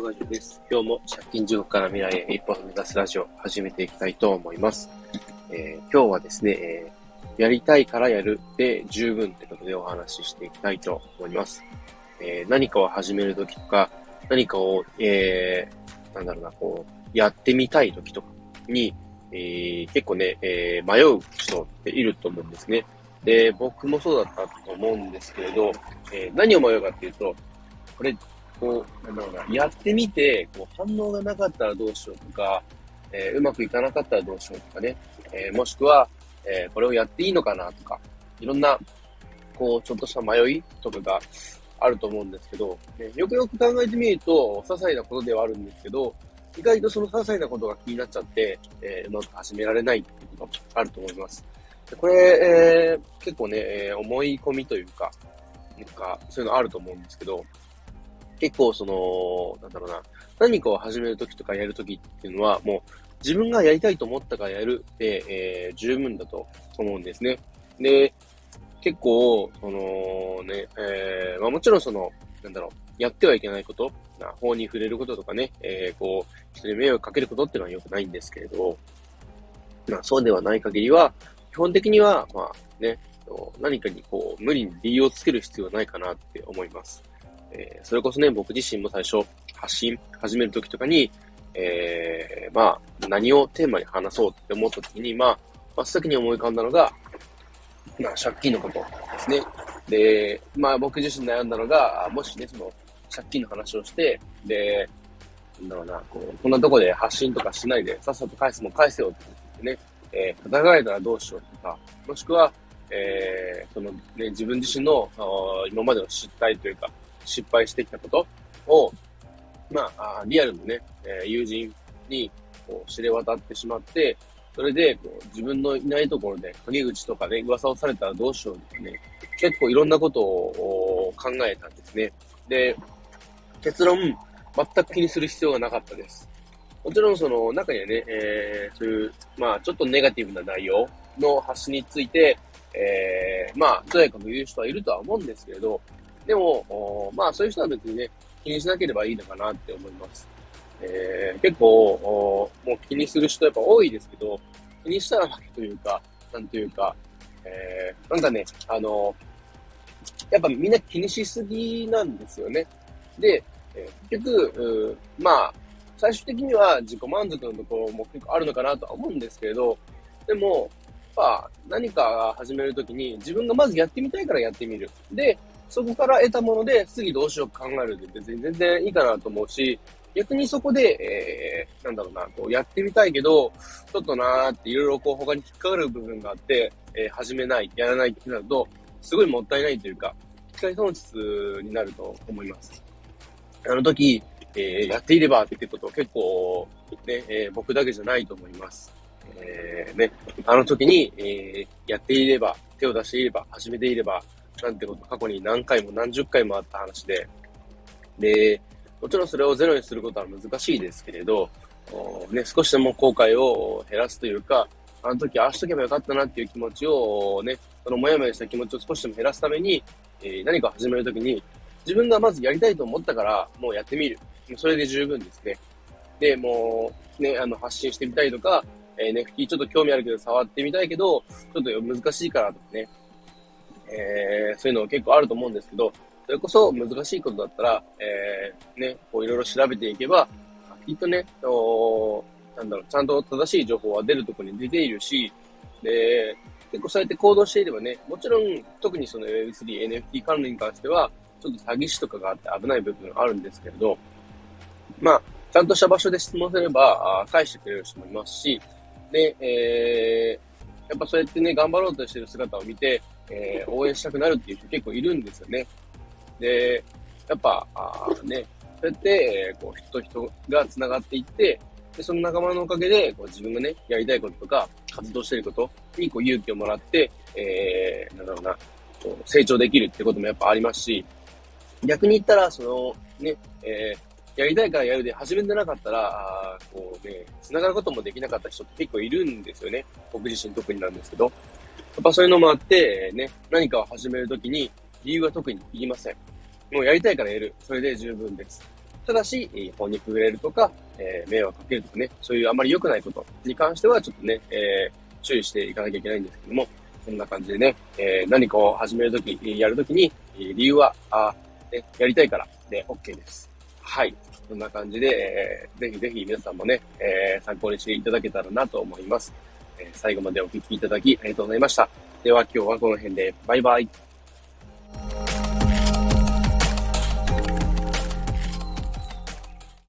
川ガジです。今日も借金地獄から未来へ一歩踏み出すラジオ始めていきたいと思います。えー、今日はですね、えー、やりたいからやるで十分ってことでお話ししていきたいと思います。えー、何かを始めるときとか、何かを、えー、なんだろうな、こう、やってみたいときとかに、えー、結構ね、えー、迷う人っていると思うんですね。で、僕もそうだったと思うんですけれど、えー、何を迷うかっていうと、これこう、なんだろうな、やってみて、こう、反応がなかったらどうしようとか、えー、うまくいかなかったらどうしようとかね、えー、もしくは、えー、これをやっていいのかなとか、いろんな、こう、ちょっとした迷いとかがあると思うんですけど、ね、よくよく考えてみると、些細なことではあるんですけど、意外とその些細なことが気になっちゃって、えー、うまく始められないっていうことがあると思います。でこれ、えー、結構ね、えー、思い込みというか、なんか、そういうのあると思うんですけど、結構その、なんだろうな、何かを始めるときとかやるときっていうのは、もう自分がやりたいと思ったからやるで、えー、十分だと思うんですね。で、結構、そのね、えー、まあもちろんその、なんだろう、やってはいけないこと、な法に触れることとかね、えー、こう、人に迷惑かけることっていうのは良くないんですけれど、まあそうではない限りは、基本的には、まあね、何かにこう、無理に理由をつける必要はないかなって思います。えー、それこそね、僕自身も最初、発信始めるときとかに、えー、まあ、何をテーマに話そうって思ったときに、まあ、真っ先に思い浮かんだのが、まあ、借金のことですね。で、まあ、僕自身悩んだのが、もしね、その、借金の話をして、で、なんだろうな、こう、こんなとこで発信とかしないで、さっさと返すもん返せよって言ってね、えー、叩かれたらどうしようとか、もしくは、えー、そのね、自分自身の今までの失態というか、失敗してきたことを、まあ、リアルのね、え、友人にこう知れ渡ってしまって、それでこう自分のいないところで陰口とかね、噂をされたらどうしようってね、結構いろんなことを考えたんですね。で、結論、全く気にする必要がなかったです。もちろんその中にはね、えー、そういう、まあちょっとネガティブな内容の発信について、えー、まあ、とやかく言う人はいるとは思うんですけれど、でも、まあそういう人は別にね、気にしなければいいのかなって思います。えー、結構、もう気にする人やっぱ多いですけど、気にしたら負けというか、なんというか、えー、なんかね、あの、やっぱみんな気にしすぎなんですよね。で、えー、結局、まあ、最終的には自己満足のところも結構あるのかなとは思うんですけれど、でも、ぱ何か始めるときに自分がまずやってみたいからやってみる。で、そこから得たもので次どうしようか考えるって別に全然いいかなと思うし、逆にそこで、えー、なんだろうな、こうやってみたいけど、ちょっとなーっていろいろこう他に引っかかる部分があって、えー、始めない、やらないってなると、すごいもったいないというか、機械損失になると思います。あの時、えー、やっていればって言ってこと結構、ね、えー、僕だけじゃないと思います。えー、ね、あの時に、えー、やっていれば、手を出していれば、始めていれば、なんてこと過去に何回も何十回もあった話で、で、もちろんそれをゼロにすることは難しいですけれど、ね、少しでも後悔を減らすというか、あの時ああしとけばよかったなっていう気持ちをね、そのもやもやした気持ちを少しでも減らすために、えー、何か始めるときに、自分がまずやりたいと思ったから、もうやってみる。それで十分ですね。で、もう、ね、あの、発信してみたいとか、え、NFT ちょっと興味あるけど触ってみたいけど、ちょっと難しいからとかね、えー、そういうの結構あると思うんですけど、それこそ難しいことだったら、えー、ね、こういろいろ調べていけば、きっとね、おなんだろう、ちゃんと正しい情報は出るとこに出ているし、で、結構そうやって行動していればね、もちろん特にその Web3、NFT 関連に関しては、ちょっと詐欺師とかがあって危ない部分あるんですけれど、まあ、ちゃんとした場所で質問すれば、返してくれる人もいますし、で、えー、やっぱそうやってね、頑張ろうとしてる姿を見て、えー、応援したくなるっていう人結構いるんですよね。で、やっぱ、あね、そうやって、えー、こう、人と人が繋がっていって、で、その仲間のおかげで、こう、自分がね、やりたいこととか、活動してることに、こう、勇気をもらって、えー、なんだろうな、こう成長できるってこともやっぱありますし、逆に言ったら、その、ね、えー、やりたいからやるで始めてなかったら、こうね、繋がることもできなかった人って結構いるんですよね。僕自身特になんですけど。やっぱそういうのもあって、ね、何かを始めるときに理由は特にいりません。もうやりたいからやる。それで十分です。ただし、法にくれるとか、えー、迷惑かけるとかね、そういうあまり良くないことに関しては、ちょっとね、えー、注意していかなきゃいけないんですけども、そんな感じでね、えー、何かを始めるとき、やるときに、理由は、あ、ね、やりたいからで OK です。はい。そんな感じで、えー、ぜひぜひ皆さんもね、えー、参考にしていただけたらなと思います。えー、最後までお聴きいただきありがとうございました。では今日はこの辺で、バイバイ。